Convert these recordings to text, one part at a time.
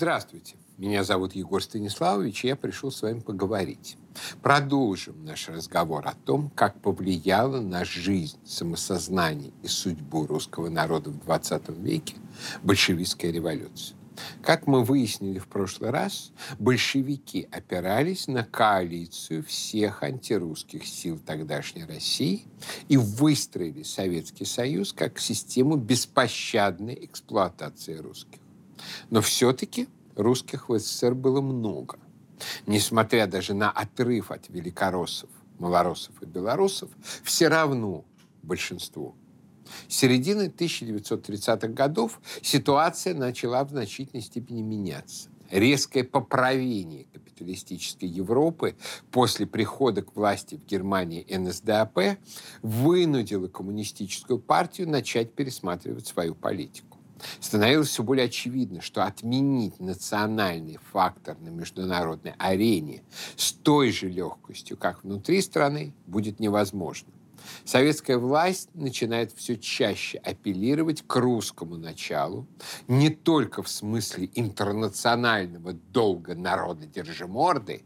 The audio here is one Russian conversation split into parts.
Здравствуйте. Меня зовут Егор Станиславович, и я пришел с вами поговорить. Продолжим наш разговор о том, как повлияла на жизнь, самосознание и судьбу русского народа в 20 веке большевистская революция. Как мы выяснили в прошлый раз, большевики опирались на коалицию всех антирусских сил тогдашней России и выстроили Советский Союз как систему беспощадной эксплуатации русских. Но все-таки русских в СССР было много. Несмотря даже на отрыв от великороссов, малороссов и белорусов, все равно большинство с середины 1930-х годов ситуация начала в значительной степени меняться. Резкое поправление капиталистической Европы после прихода к власти в Германии НСДАП вынудило коммунистическую партию начать пересматривать свою политику. Становилось все более очевидно, что отменить национальный фактор на международной арене с той же легкостью, как внутри страны, будет невозможно. Советская власть начинает все чаще апеллировать к русскому началу, не только в смысле интернационального долга народа держиморды,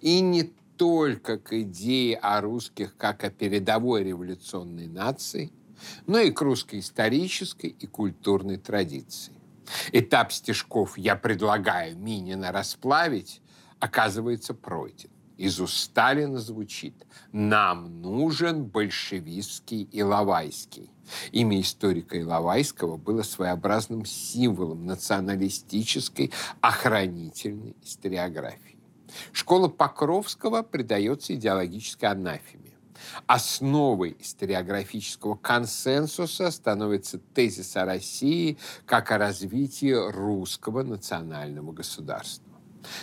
и не только к идее о русских как о передовой революционной нации, но и к русской исторической и культурной традиции. Этап стежков «я предлагаю Минина расплавить» оказывается пройден из уст Сталина звучит «Нам нужен большевистский Иловайский». Имя историка Иловайского было своеобразным символом националистической охранительной историографии. Школа Покровского придается идеологической анафеме. Основой историографического консенсуса становится тезис о России как о развитии русского национального государства.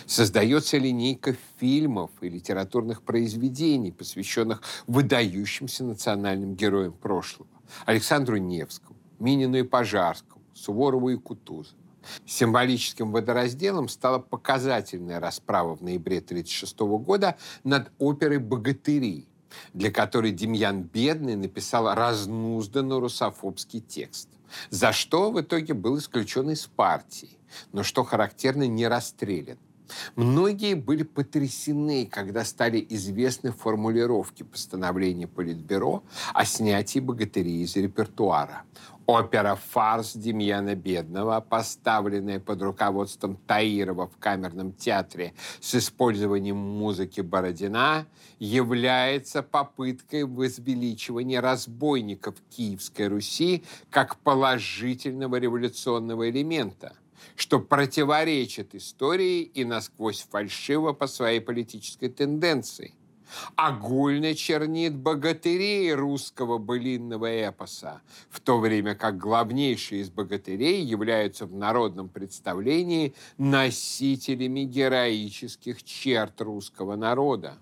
Создается линейка фильмов и литературных произведений, посвященных выдающимся национальным героям прошлого. Александру Невскому, Минину и Пожарскому, Суворову и Кутузову. Символическим водоразделом стала показательная расправа в ноябре 1936 года над оперой «Богатыри», для которой Демьян Бедный написал разнузданный русофобский текст, за что в итоге был исключен из партии, но, что характерно, не расстрелян. Многие были потрясены, когда стали известны формулировки постановления Политбюро о снятии богатырей из репертуара. Опера «Фарс» Демьяна Бедного, поставленная под руководством Таирова в камерном театре с использованием музыки Бородина, является попыткой возвеличивания разбойников Киевской Руси как положительного революционного элемента – что противоречит истории и насквозь фальшиво по своей политической тенденции. Огульно чернит богатырей русского былинного эпоса, в то время как главнейшие из богатырей являются в народном представлении носителями героических черт русского народа.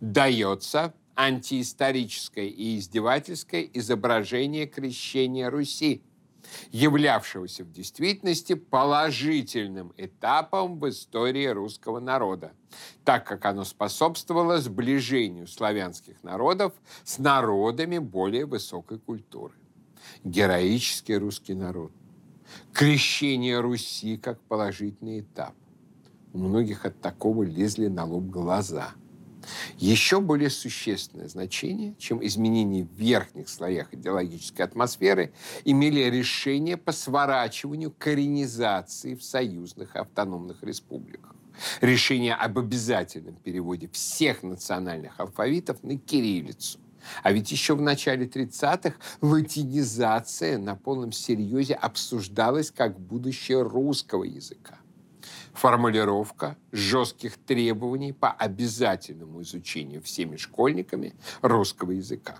Дается антиисторическое и издевательское изображение крещения Руси – являвшегося в действительности положительным этапом в истории русского народа, так как оно способствовало сближению славянских народов с народами более высокой культуры. Героический русский народ. Крещение Руси как положительный этап. У многих от такого лезли на лоб глаза – еще более существенное значение, чем изменения в верхних слоях идеологической атмосферы, имели решения по сворачиванию коренизации в союзных автономных республиках. Решение об обязательном переводе всех национальных алфавитов на кириллицу. А ведь еще в начале 30-х латинизация на полном серьезе обсуждалась как будущее русского языка формулировка жестких требований по обязательному изучению всеми школьниками русского языка.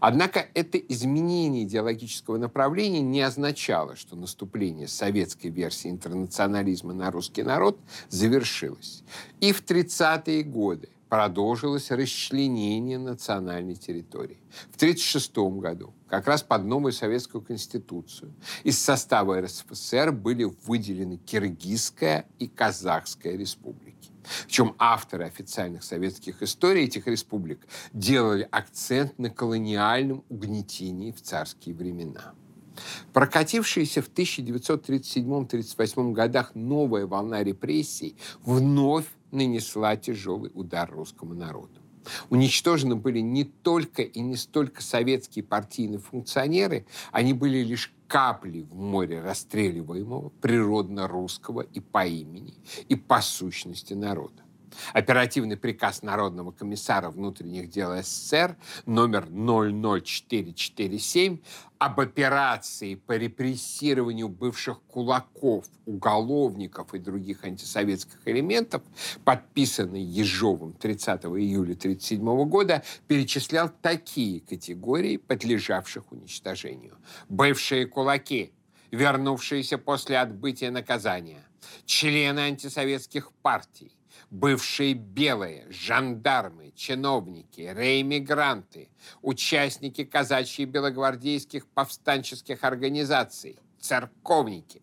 Однако это изменение идеологического направления не означало, что наступление советской версии интернационализма на русский народ завершилось. И в 30-е годы продолжилось расчленение национальной территории. В 1936 году, как раз под новую советскую конституцию, из состава РСФСР были выделены Киргизская и Казахская республики. Причем авторы официальных советских историй этих республик делали акцент на колониальном угнетении в царские времена. Прокатившаяся в 1937-1938 годах новая волна репрессий вновь нанесла тяжелый удар русскому народу. Уничтожены были не только и не столько советские партийные функционеры, они были лишь капли в море расстреливаемого природно-русского и по имени, и по сущности народа. Оперативный приказ Народного комиссара внутренних дел СССР номер 00447 об операции по репрессированию бывших кулаков, уголовников и других антисоветских элементов, подписанный Ежовым 30 июля 1937 года, перечислял такие категории, подлежавших уничтожению. Бывшие кулаки, вернувшиеся после отбытия наказания, члены антисоветских партий, бывшие белые, жандармы, чиновники, реэмигранты, участники казачьих белогвардейских повстанческих организаций, церковники.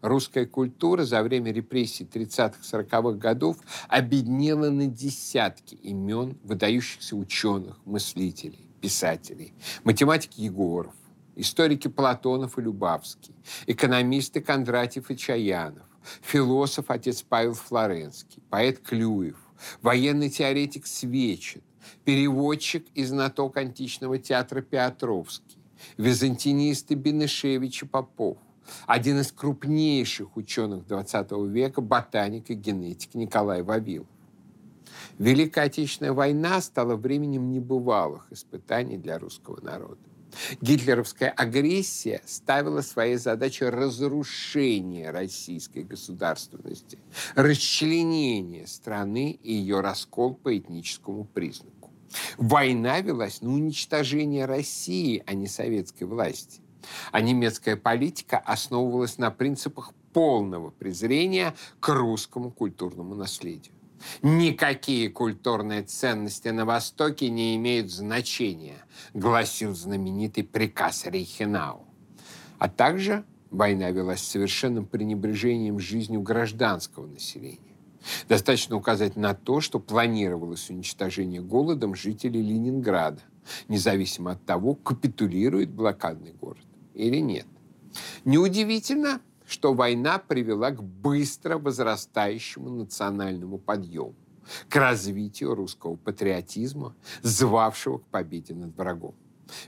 Русская культура за время репрессий 30-40-х годов обеднела на десятки имен выдающихся ученых, мыслителей, писателей. Математик Егоров, историки Платонов и Любавский, экономисты Кондратьев и Чаянов, философ отец Павел Флоренский, поэт Клюев, военный теоретик Свечин, переводчик и знаток античного театра Петровский, византинисты Бенешевич и Попов, один из крупнейших ученых XX века, ботаник и генетик Николай Вавилов. Великая Отечественная война стала временем небывалых испытаний для русского народа. Гитлеровская агрессия ставила своей задачей разрушение российской государственности, расчленение страны и ее раскол по этническому признаку. Война велась на уничтожение России, а не советской власти. А немецкая политика основывалась на принципах полного презрения к русскому культурному наследию. Никакие культурные ценности на Востоке не имеют значения, гласил знаменитый приказ Рейхенау. А также война велась с совершенным пренебрежением жизнью гражданского населения. Достаточно указать на то, что планировалось уничтожение голодом жителей Ленинграда, независимо от того, капитулирует блокадный город или нет. Неудивительно, что война привела к быстро возрастающему национальному подъему, к развитию русского патриотизма, звавшего к победе над врагом.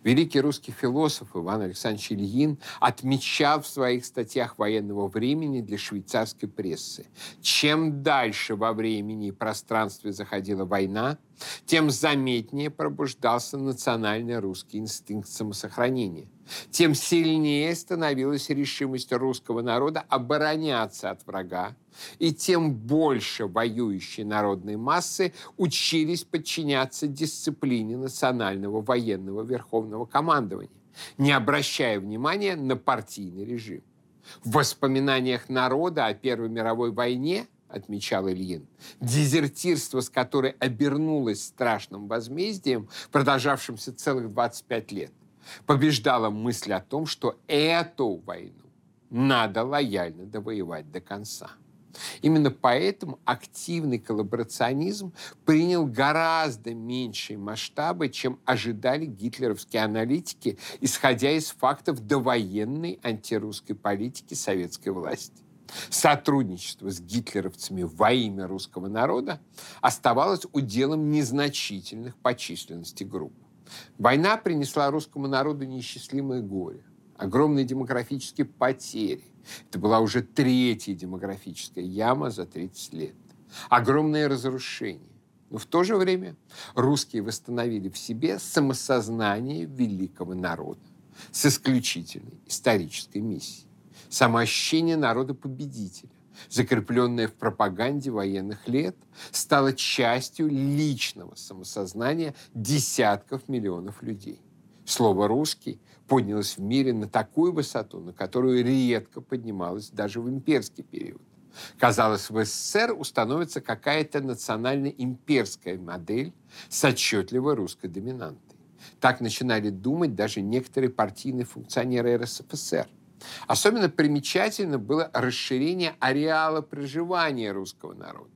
Великий русский философ Иван Александрович Ильин отмечал в своих статьях военного времени для швейцарской прессы. Чем дальше во времени и пространстве заходила война, тем заметнее пробуждался национальный русский инстинкт самосохранения – тем сильнее становилась решимость русского народа обороняться от врага, и тем больше воюющие народные массы учились подчиняться дисциплине национального военного верховного командования, не обращая внимания на партийный режим. В воспоминаниях народа о Первой мировой войне отмечал Ильин, дезертирство, с которой обернулось страшным возмездием, продолжавшимся целых 25 лет, побеждала мысль о том, что эту войну надо лояльно довоевать до конца. Именно поэтому активный коллаборационизм принял гораздо меньшие масштабы, чем ожидали гитлеровские аналитики, исходя из фактов довоенной антирусской политики советской власти. Сотрудничество с гитлеровцами во имя русского народа оставалось уделом незначительных по численности групп. Война принесла русскому народу неисчислимое горе, огромные демографические потери. Это была уже третья демографическая яма за 30 лет. Огромное разрушение. Но в то же время русские восстановили в себе самосознание великого народа с исключительной исторической миссией. Самоощущение народа-победителя закрепленная в пропаганде военных лет, стала частью личного самосознания десятков миллионов людей. Слово «русский» поднялось в мире на такую высоту, на которую редко поднималось даже в имперский период. Казалось, в СССР установится какая-то национально-имперская модель с отчетливой русской доминантой. Так начинали думать даже некоторые партийные функционеры РСФСР – Особенно примечательно было расширение ареала проживания русского народа.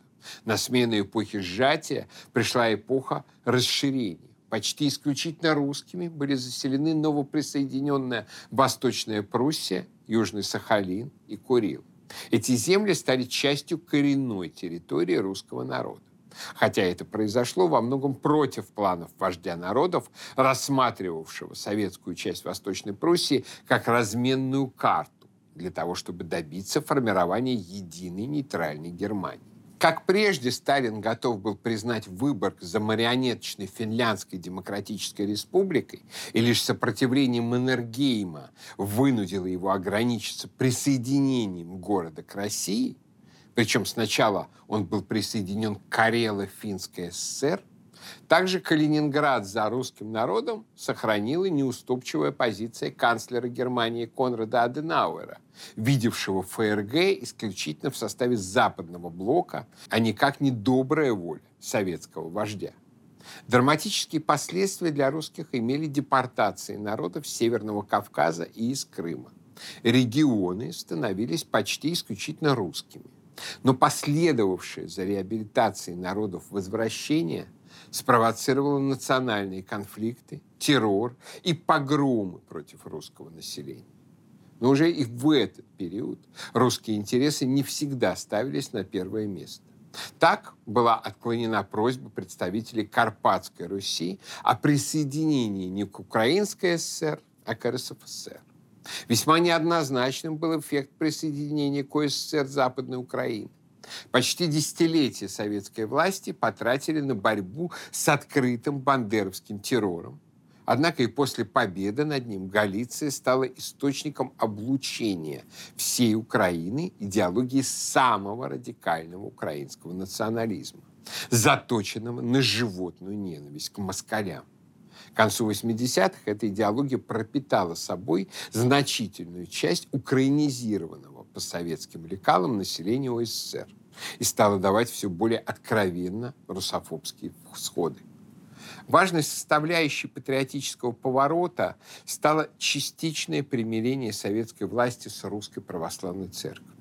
На смену эпохи сжатия пришла эпоха расширения. По почти исключительно русскими, были заселены новоприсоединенная Восточная Пруссия, Южный Сахалин и Курил. Эти земли стали частью коренной территории русского народа. Хотя это произошло во многом против планов вождя народов, рассматривавшего советскую часть Восточной Пруссии как разменную карту для того, чтобы добиться формирования единой нейтральной Германии. Как прежде, Сталин готов был признать Выборг за марионеточной Финляндской Демократической Республикой, и лишь сопротивление Маннергейма вынудило его ограничиться присоединением города к России, причем сначала он был присоединен к Карело-Финской ССР – также Калининград за русским народом сохранила неуступчивая позиция канцлера Германии Конрада Аденауэра, видевшего ФРГ исключительно в составе западного блока, а никак не добрая воля советского вождя. Драматические последствия для русских имели депортации народов Северного Кавказа и из Крыма. Регионы становились почти исключительно русскими. Но последовавшее за реабилитацией народов возвращение спровоцировала национальные конфликты, террор и погромы против русского населения. Но уже и в этот период русские интересы не всегда ставились на первое место. Так была отклонена просьба представителей Карпатской Руси о присоединении не к Украинской ССР, а к РСФСР. Весьма неоднозначным был эффект присоединения к СССР Западной Украины. Почти десятилетие советской власти потратили на борьбу с открытым бандеровским террором. Однако и после победы над ним Галиция стала источником облучения всей Украины идеологии самого радикального украинского национализма, заточенного на животную ненависть к москалям. К концу 80-х эта идеология пропитала собой значительную часть украинизированного по советским лекалам населения ОССР и стала давать все более откровенно русофобские всходы. Важной составляющей патриотического поворота стало частичное примирение советской власти с русской православной церковью.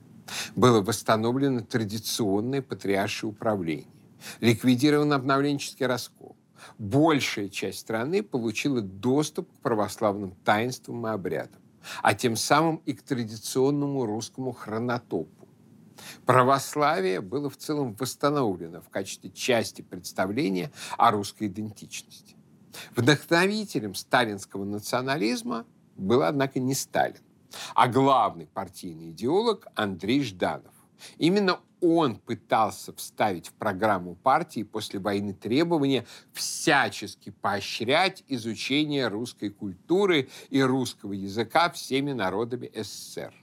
Было восстановлено традиционное патриаршее управление, ликвидирован обновленческий раскол. Большая часть страны получила доступ к православным таинствам и обрядам, а тем самым и к традиционному русскому хронотопу Православие было в целом восстановлено в качестве части представления о русской идентичности. Вдохновителем сталинского национализма был, однако, не Сталин, а главный партийный идеолог Андрей Жданов. Именно он пытался вставить в программу партии после войны требования всячески поощрять изучение русской культуры и русского языка всеми народами СССР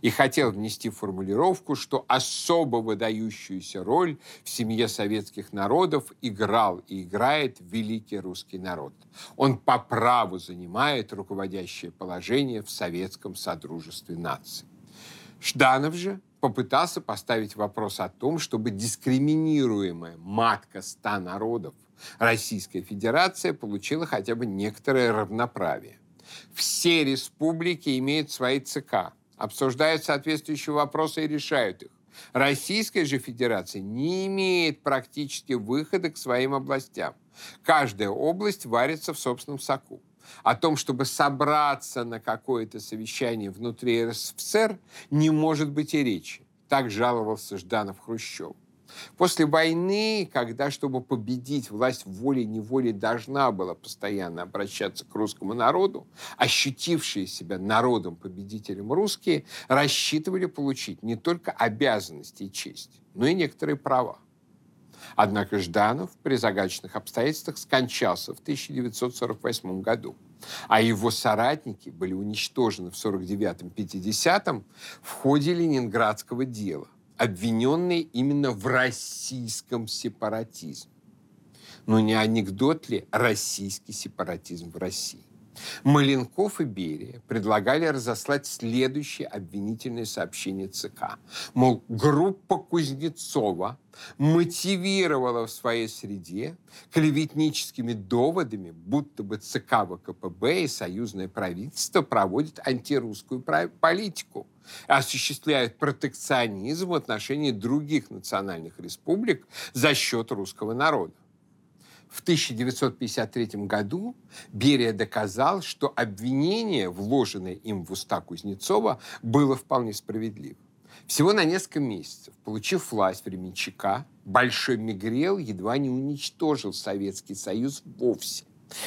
и хотел внести формулировку, что особо выдающуюся роль в семье советских народов играл и играет великий русский народ. Он по праву занимает руководящее положение в советском содружестве наций. Жданов же попытался поставить вопрос о том, чтобы дискриминируемая матка ста народов Российская Федерация получила хотя бы некоторое равноправие. Все республики имеют свои ЦК, обсуждают соответствующие вопросы и решают их. Российская же Федерация не имеет практически выхода к своим областям. Каждая область варится в собственном соку. О том, чтобы собраться на какое-то совещание внутри РСФСР, не может быть и речи. Так жаловался Жданов Хрущев. После войны, когда, чтобы победить, власть волей-неволей должна была постоянно обращаться к русскому народу, ощутившие себя народом-победителем русские рассчитывали получить не только обязанности и честь, но и некоторые права. Однако Жданов при загадочных обстоятельствах скончался в 1948 году, а его соратники были уничтожены в 49-50 в ходе Ленинградского дела обвиненные именно в российском сепаратизме. Но не анекдот ли российский сепаратизм в России? Маленков и Берия предлагали разослать следующее обвинительное сообщение ЦК. Мол, группа Кузнецова мотивировала в своей среде клеветническими доводами, будто бы ЦК ВКПБ и союзное правительство проводят антирусскую политику, осуществляют протекционизм в отношении других национальных республик за счет русского народа. В 1953 году Берия доказал, что обвинение, вложенное им в уста Кузнецова, было вполне справедливо. Всего на несколько месяцев, получив власть временчака, Большой Мигрел едва не уничтожил Советский Союз вовсе,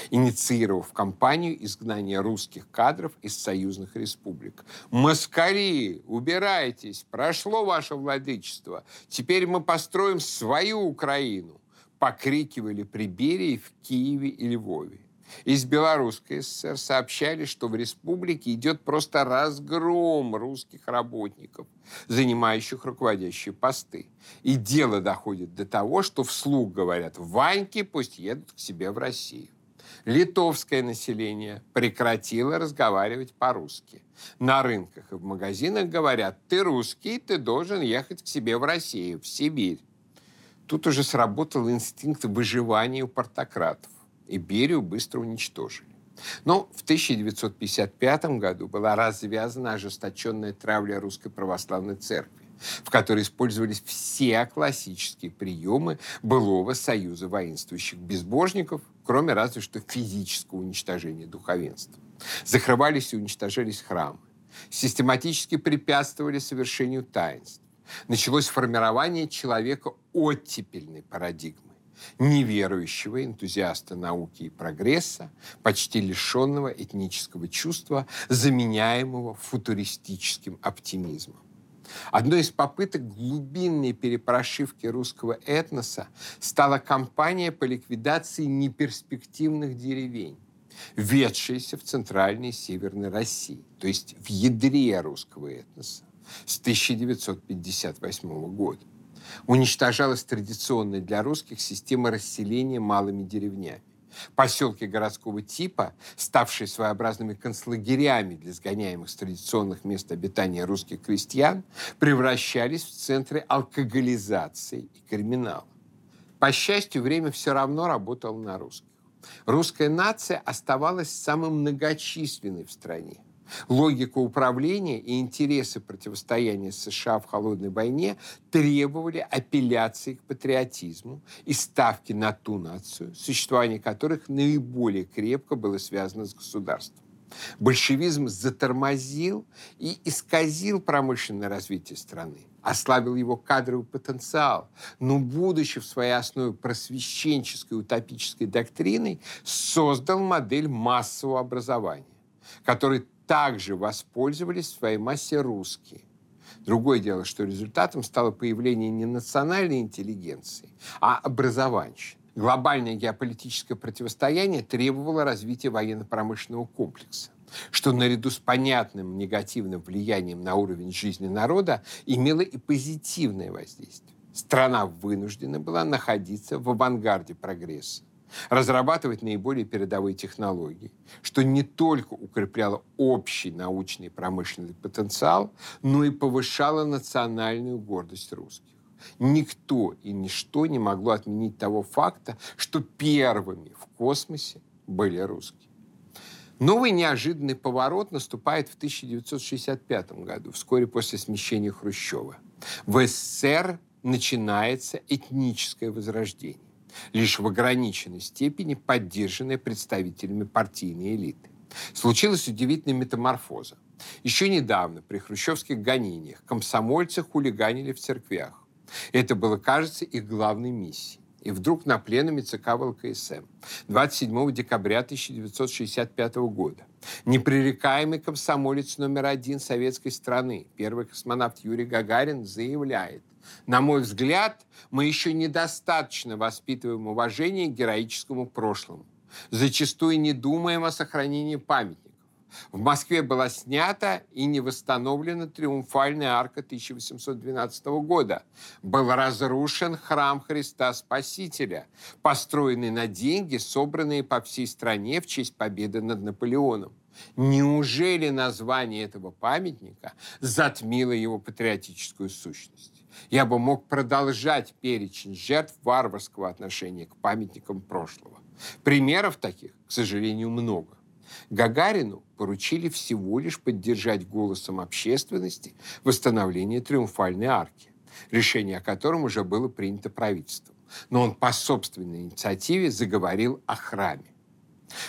инициировав кампанию изгнания русских кадров из союзных республик. «Москари, убирайтесь! Прошло ваше владычество! Теперь мы построим свою Украину!» Покрикивали при Берии в Киеве и Львове. Из Белорусской ССР сообщали, что в республике идет просто разгром русских работников, занимающих руководящие посты. И дело доходит до того, что вслух говорят «Ваньки пусть едут к себе в Россию». Литовское население прекратило разговаривать по-русски. На рынках и в магазинах говорят «Ты русский, ты должен ехать к себе в Россию, в Сибирь». Тут уже сработал инстинкт выживания у портократов и Берию быстро уничтожили. Но в 1955 году была развязана ожесточенная травля Русской Православной Церкви, в которой использовались все классические приемы былого союза воинствующих безбожников, кроме разве что физического уничтожения духовенства. Закрывались и уничтожались храмы, систематически препятствовали совершению таинств. Началось формирование человека оттепельной парадигмы неверующего энтузиаста науки и прогресса, почти лишенного этнического чувства, заменяемого футуристическим оптимизмом. Одной из попыток глубинной перепрошивки русского этноса стала кампания по ликвидации неперспективных деревень, ведшаяся в центральной и северной России, то есть в ядре русского этноса с 1958 года уничтожалась традиционная для русских система расселения малыми деревнями. Поселки городского типа, ставшие своеобразными концлагерями для сгоняемых с традиционных мест обитания русских крестьян, превращались в центры алкоголизации и криминала. По счастью, время все равно работало на русских. Русская нация оставалась самой многочисленной в стране. Логика управления и интересы противостояния США в холодной войне требовали апелляции к патриотизму и ставки на ту нацию, существование которых наиболее крепко было связано с государством. Большевизм затормозил и исказил промышленное развитие страны, ослабил его кадровый потенциал, но, будучи в своей основе просвещенческой утопической доктриной, создал модель массового образования, который также воспользовались своей массе русские. Другое дело, что результатом стало появление не национальной интеллигенции, а образованщины. Глобальное геополитическое противостояние требовало развития военно-промышленного комплекса что наряду с понятным негативным влиянием на уровень жизни народа имело и позитивное воздействие. Страна вынуждена была находиться в авангарде прогресса разрабатывать наиболее передовые технологии, что не только укрепляло общий научный и промышленный потенциал, но и повышало национальную гордость русских. Никто и ничто не могло отменить того факта, что первыми в космосе были русские. Новый неожиданный поворот наступает в 1965 году, вскоре после смещения Хрущева. В СССР начинается этническое возрождение лишь в ограниченной степени поддержанная представителями партийной элиты. Случилась удивительная метаморфоза. Еще недавно при хрущевских гонениях комсомольцы хулиганили в церквях. Это было, кажется, их главной миссией. И вдруг на пленуме ЦК ВЛКСМ 27 декабря 1965 года непререкаемый комсомолец номер один советской страны, первый космонавт Юрий Гагарин, заявляет, на мой взгляд, мы еще недостаточно воспитываем уважение к героическому прошлому. Зачастую не думаем о сохранении памятников. В Москве была снята и не восстановлена триумфальная арка 1812 года. Был разрушен храм Христа Спасителя, построенный на деньги, собранные по всей стране в честь победы над Наполеоном. Неужели название этого памятника затмило его патриотическую сущность? Я бы мог продолжать перечень жертв варварского отношения к памятникам прошлого. Примеров таких, к сожалению, много. Гагарину поручили всего лишь поддержать голосом общественности восстановление Триумфальной арки, решение о котором уже было принято правительством. но он по собственной инициативе заговорил о храме.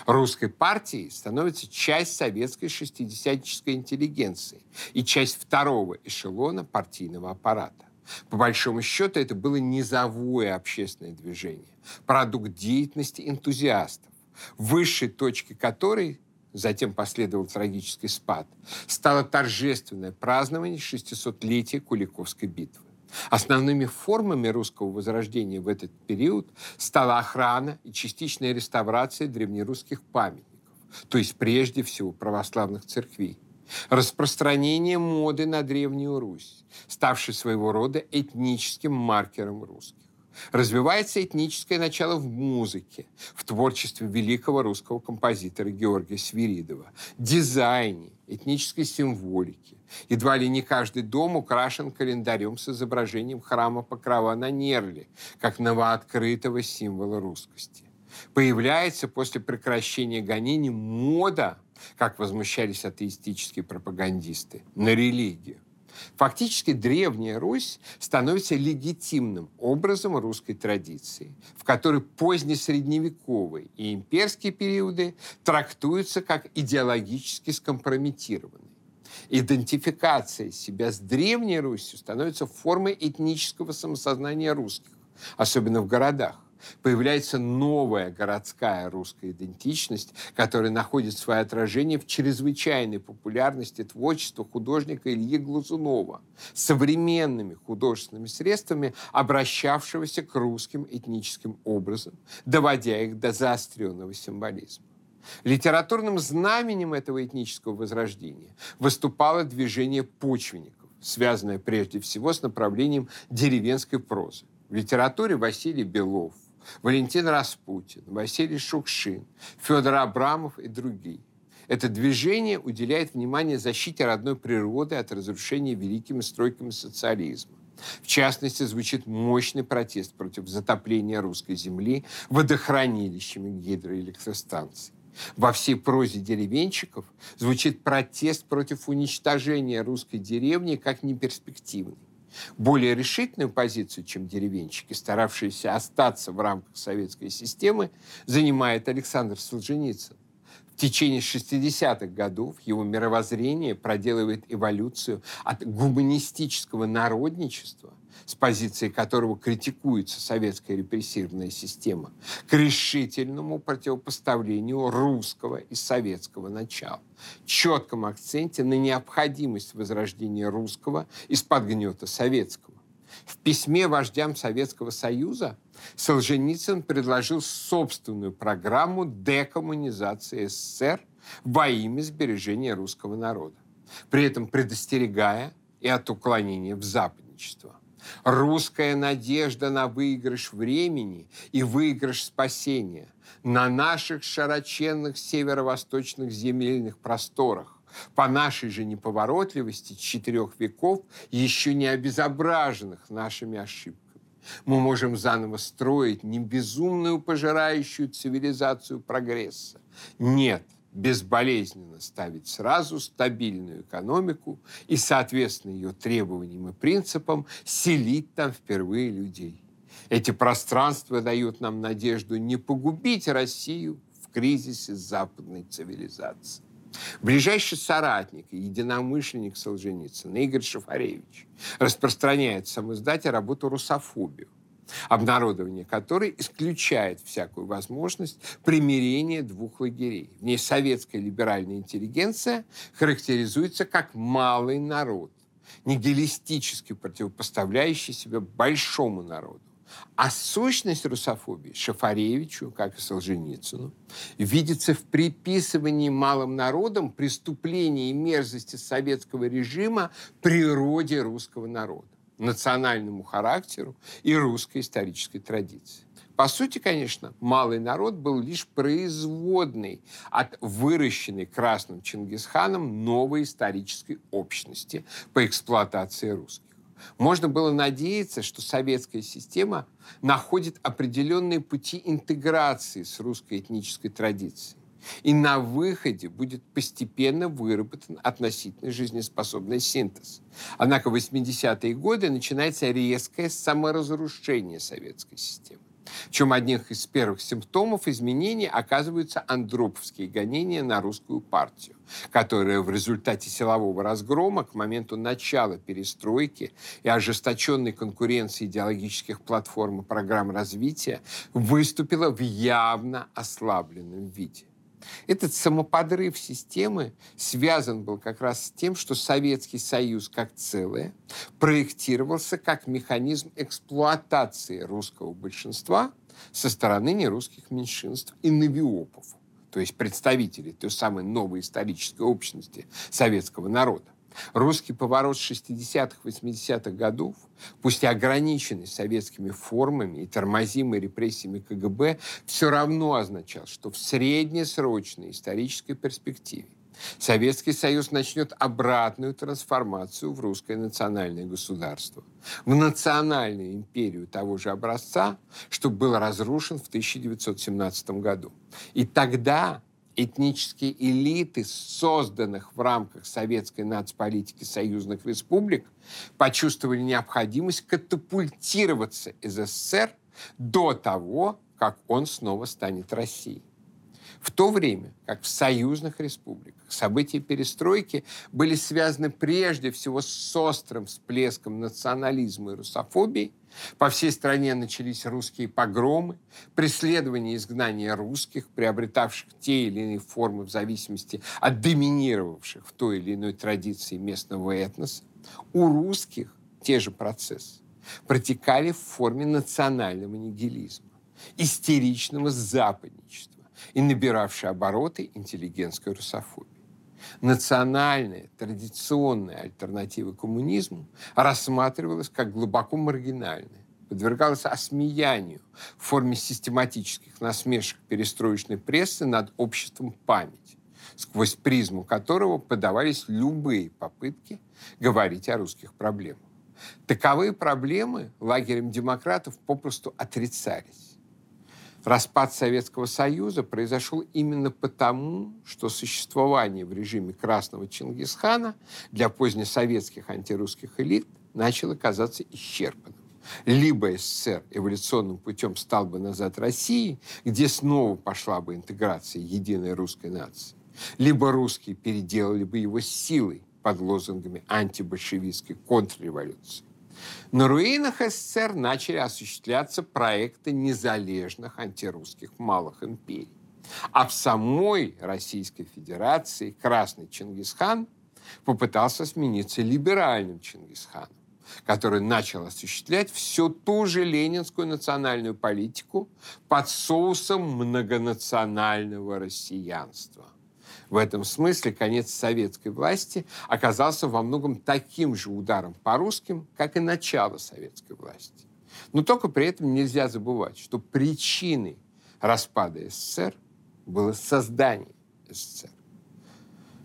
Русской партией становится часть советской шестидесятнической интеллигенции и часть второго эшелона партийного аппарата. По большому счету, это было низовое общественное движение, продукт деятельности энтузиастов, высшей точкой которой затем последовал трагический спад, стало торжественное празднование 600-летия Куликовской битвы. Основными формами русского возрождения в этот период стала охрана и частичная реставрация древнерусских памятников, то есть прежде всего православных церквей, распространение моды на Древнюю Русь, ставшей своего рода этническим маркером русских. Развивается этническое начало в музыке, в творчестве великого русского композитора Георгия Свиридова, дизайне, этнической символике. Едва ли не каждый дом украшен календарем с изображением храма Покрова на Нерле, как новооткрытого символа русскости. Появляется после прекращения гонений мода, как возмущались атеистические пропагандисты, на религию. Фактически Древняя Русь становится легитимным образом русской традиции, в которой позднесредневековые и имперские периоды трактуются как идеологически скомпрометированные. Идентификация себя с Древней Русью становится формой этнического самосознания русских, особенно в городах появляется новая городская русская идентичность, которая находит свое отражение в чрезвычайной популярности творчества художника Ильи Глазунова, современными художественными средствами, обращавшегося к русским этническим образом, доводя их до заостренного символизма. Литературным знаменем этого этнического возрождения выступало движение почвенников, связанное прежде всего с направлением деревенской прозы. В литературе Василий Белов, Валентин Распутин, Василий Шукшин, Федор Абрамов и другие. Это движение уделяет внимание защите родной природы от разрушения великими стройками социализма. В частности, звучит мощный протест против затопления русской земли водохранилищами гидроэлектростанций. Во всей прозе деревенщиков звучит протест против уничтожения русской деревни как неперспективной более решительную позицию, чем деревенщики, старавшиеся остаться в рамках советской системы, занимает Александр Солженицын. В течение 60-х годов его мировоззрение проделывает эволюцию от гуманистического народничества с позиции которого критикуется советская репрессивная система, к решительному противопоставлению русского и советского начала, четком акценте на необходимость возрождения русского из-под гнета советского. В письме вождям Советского Союза Солженицын предложил собственную программу декоммунизации СССР во имя сбережения русского народа, при этом предостерегая и от уклонения в западничество. Русская надежда на выигрыш времени и выигрыш спасения на наших широченных северо-восточных земельных просторах, по нашей же неповоротливости четырех веков, еще не обезображенных нашими ошибками. Мы можем заново строить не безумную пожирающую цивилизацию прогресса. Нет – безболезненно ставить сразу стабильную экономику и, соответственно, ее требованиям и принципам, селить там впервые людей. Эти пространства дают нам надежду не погубить Россию в кризисе западной цивилизации. Ближайший соратник и единомышленник Солженицына Игорь Шафаревич распространяет в самом издате работу «Русофобию», обнародование которой исключает всякую возможность примирения двух лагерей. В ней советская либеральная интеллигенция характеризуется как малый народ, нигилистически противопоставляющий себя большому народу. А сущность русофобии Шафаревичу, как и Солженицыну, видится в приписывании малым народам преступлений и мерзости советского режима природе русского народа национальному характеру и русской исторической традиции. По сути, конечно, малый народ был лишь производной от выращенной красным Чингисханом новой исторической общности по эксплуатации русских. Можно было надеяться, что советская система находит определенные пути интеграции с русской этнической традицией. И на выходе будет постепенно выработан относительно жизнеспособный синтез. Однако в 80-е годы начинается резкое саморазрушение советской системы. Чем одним из первых симптомов изменений оказываются андроповские гонения на русскую партию, которая в результате силового разгрома к моменту начала перестройки и ожесточенной конкуренции идеологических платформ и программ развития выступила в явно ослабленном виде. Этот самоподрыв системы связан был как раз с тем, что Советский Союз как целое проектировался как механизм эксплуатации русского большинства со стороны нерусских меньшинств и навиопов, то есть представителей той самой новой исторической общности советского народа. Русский поворот 60-х, 80-х годов, пусть и ограниченный советскими формами и тормозимый репрессиями КГБ, все равно означал, что в среднесрочной исторической перспективе Советский Союз начнет обратную трансформацию в русское национальное государство, в национальную империю того же образца, что был разрушен в 1917 году. И тогда этнические элиты, созданных в рамках советской нацполитики союзных республик, почувствовали необходимость катапультироваться из СССР до того, как он снова станет Россией. В то время как в союзных республиках события перестройки были связаны прежде всего с острым всплеском национализма и русофобии, по всей стране начались русские погромы, преследование и изгнание русских, приобретавших те или иные формы в зависимости от доминировавших в той или иной традиции местного этноса. У русских те же процессы протекали в форме национального нигилизма, истеричного западничества и набиравшей обороты интеллигентской русофобии национальная, традиционная альтернатива коммунизму рассматривалась как глубоко маргинальная, подвергалась осмеянию в форме систематических насмешек перестроечной прессы над обществом памяти, сквозь призму которого подавались любые попытки говорить о русских проблемах. Таковые проблемы лагерем демократов попросту отрицались. Распад Советского Союза произошел именно потому, что существование в режиме Красного Чингисхана для позднесоветских антирусских элит начало казаться исчерпанным. Либо СССР эволюционным путем стал бы назад России, где снова пошла бы интеграция единой русской нации, либо русские переделали бы его силой под лозунгами антибольшевистской контрреволюции. На руинах СССР начали осуществляться проекты незалежных антирусских малых империй. А в самой Российской Федерации Красный Чингисхан попытался смениться либеральным Чингисханом, который начал осуществлять всю ту же ленинскую национальную политику под соусом многонационального россиянства – в этом смысле конец советской власти оказался во многом таким же ударом по русским, как и начало советской власти. Но только при этом нельзя забывать, что причиной распада СССР было создание СССР.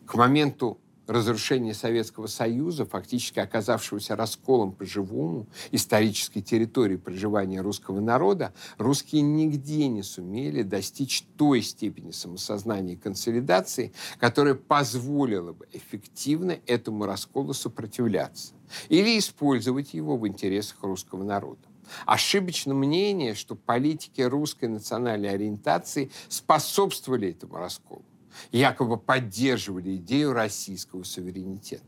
К моменту разрушения Советского Союза, фактически оказавшегося расколом по-живому исторической территории проживания русского народа, русские нигде не сумели достичь той степени самосознания и консолидации, которая позволила бы эффективно этому расколу сопротивляться или использовать его в интересах русского народа. Ошибочно мнение, что политики русской национальной ориентации способствовали этому расколу якобы поддерживали идею российского суверенитета.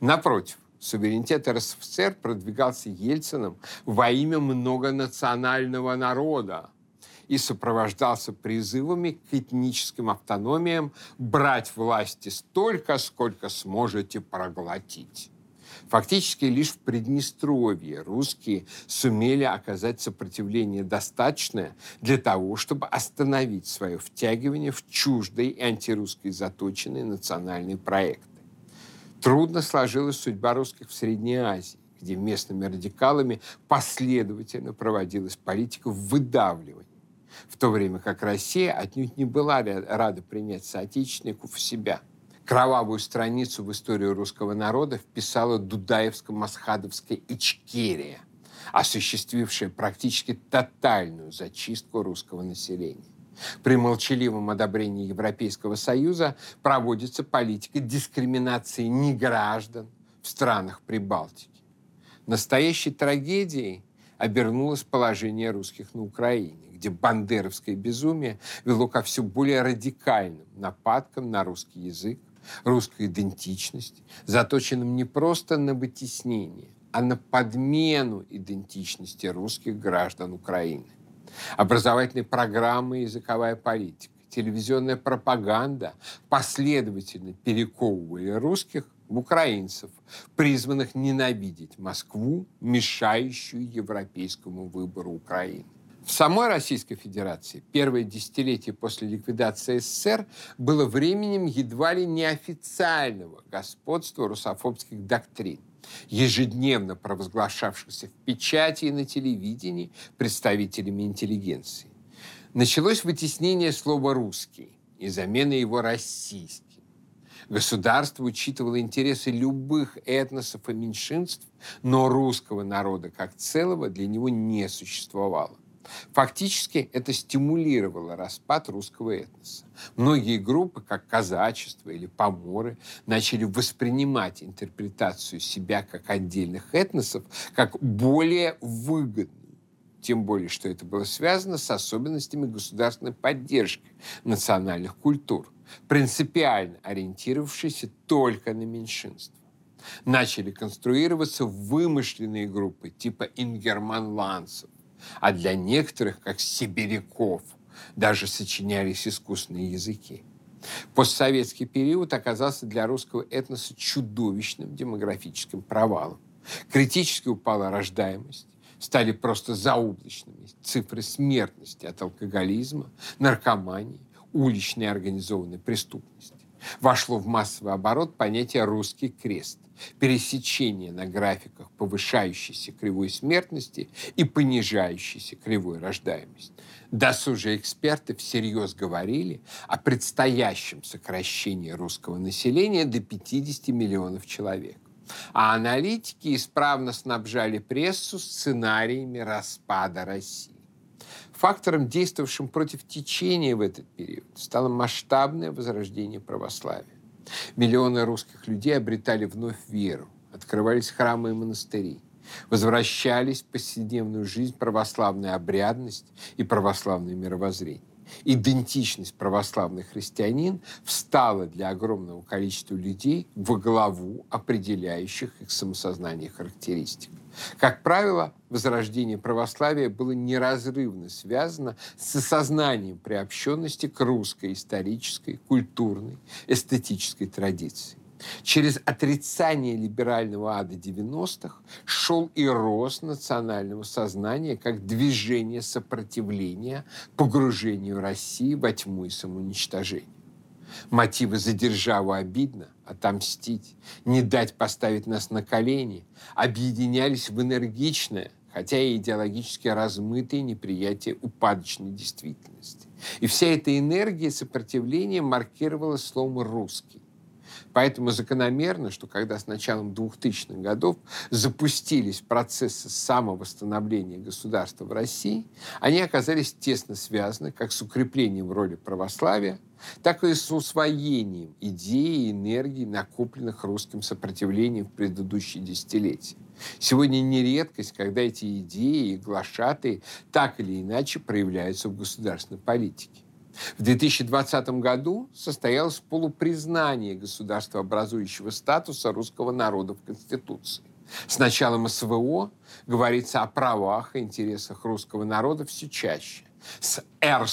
Напротив, суверенитет РСФСР продвигался Ельцином во имя многонационального народа и сопровождался призывами к этническим автономиям брать власти столько, сколько сможете проглотить. Фактически лишь в Приднестровье русские сумели оказать сопротивление достаточное для того, чтобы остановить свое втягивание в чуждые и антирусские заточенные национальные проекты. Трудно сложилась судьба русских в Средней Азии, где местными радикалами последовательно проводилась политика выдавливания, в то время как Россия отнюдь не была рада принять соотечественников в себя – Кровавую страницу в историю русского народа вписала Дудаевско-Масхадовская Ичкерия, осуществившая практически тотальную зачистку русского населения. При молчаливом одобрении Европейского Союза проводится политика дискриминации неграждан в странах Прибалтики. Настоящей трагедией обернулось положение русских на Украине, где бандеровское безумие вело ко все более радикальным нападкам на русский язык, русскую идентичность, заточенным не просто на вытеснение, а на подмену идентичности русских граждан Украины. Образовательные программы и языковая политика, телевизионная пропаганда последовательно перековывали русских в украинцев, призванных ненавидеть Москву, мешающую европейскому выбору Украины. В самой Российской Федерации первое десятилетие после ликвидации СССР было временем едва ли неофициального господства русофобских доктрин, ежедневно провозглашавшихся в печати и на телевидении представителями интеллигенции. Началось вытеснение слова «русский» и замена его «российский». Государство учитывало интересы любых этносов и меньшинств, но русского народа как целого для него не существовало. Фактически это стимулировало распад русского этноса. Многие группы, как казачество или поморы, начали воспринимать интерпретацию себя как отдельных этносов как более выгодную. Тем более, что это было связано с особенностями государственной поддержки национальных культур, принципиально ориентировавшейся только на меньшинство начали конструироваться вымышленные группы типа ингерманландцев, а для некоторых, как сибиряков, даже сочинялись искусственные языки. Постсоветский период оказался для русского этноса чудовищным демографическим провалом. Критически упала рождаемость, стали просто заоблачными цифры смертности от алкоголизма, наркомании, уличной организованной преступности. Вошло в массовый оборот понятие «русский крест», пересечение на графиках повышающейся кривой смертности и понижающейся кривой рождаемости. Досужие эксперты всерьез говорили о предстоящем сокращении русского населения до 50 миллионов человек. А аналитики исправно снабжали прессу сценариями распада России. Фактором, действовавшим против течения в этот период, стало масштабное возрождение православия. Миллионы русских людей обретали вновь веру, открывались храмы и монастыри, возвращались в повседневную жизнь православная обрядность и православное мировоззрение. Идентичность православный христианин встала для огромного количества людей во главу определяющих их самосознание характеристик. Как правило, возрождение православия было неразрывно связано с осознанием приобщенности к русской исторической, культурной, эстетической традиции. Через отрицание либерального ада 90-х шел и рост национального сознания как движение сопротивления погружению России во тьму и самоуничтожение. Мотивы за державу обидно, отомстить, не дать поставить нас на колени, объединялись в энергичное, хотя и идеологически размытое неприятие упадочной действительности. И вся эта энергия сопротивления маркировалась словом «русский». Поэтому закономерно, что когда с началом 2000-х годов запустились процессы самовосстановления государства в России, они оказались тесно связаны как с укреплением роли православия, так и с усвоением идеи и энергии, накопленных русским сопротивлением в предыдущие десятилетия. Сегодня не редкость, когда эти идеи и глашатые так или иначе проявляются в государственной политике. В 2020 году состоялось полупризнание государства образующего статуса русского народа в Конституции. С началом СВО говорится о правах и интересах русского народа все чаще. С «р»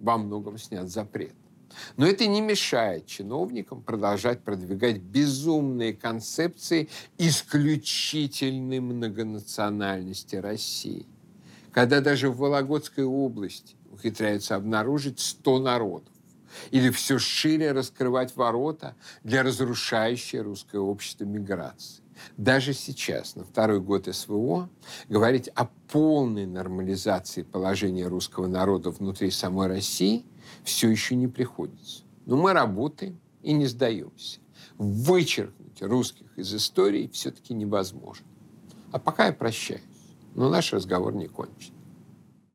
во многом снят запрет. Но это не мешает чиновникам продолжать продвигать безумные концепции исключительной многонациональности России. Когда даже в Вологодской области ухитряются обнаружить 100 народов. Или все шире раскрывать ворота для разрушающей русское общество миграции. Даже сейчас, на второй год СВО, говорить о полной нормализации положения русского народа внутри самой России все еще не приходится. Но мы работаем и не сдаемся. Вычеркнуть русских из истории все-таки невозможно. А пока я прощаюсь. Но наш разговор не кончен.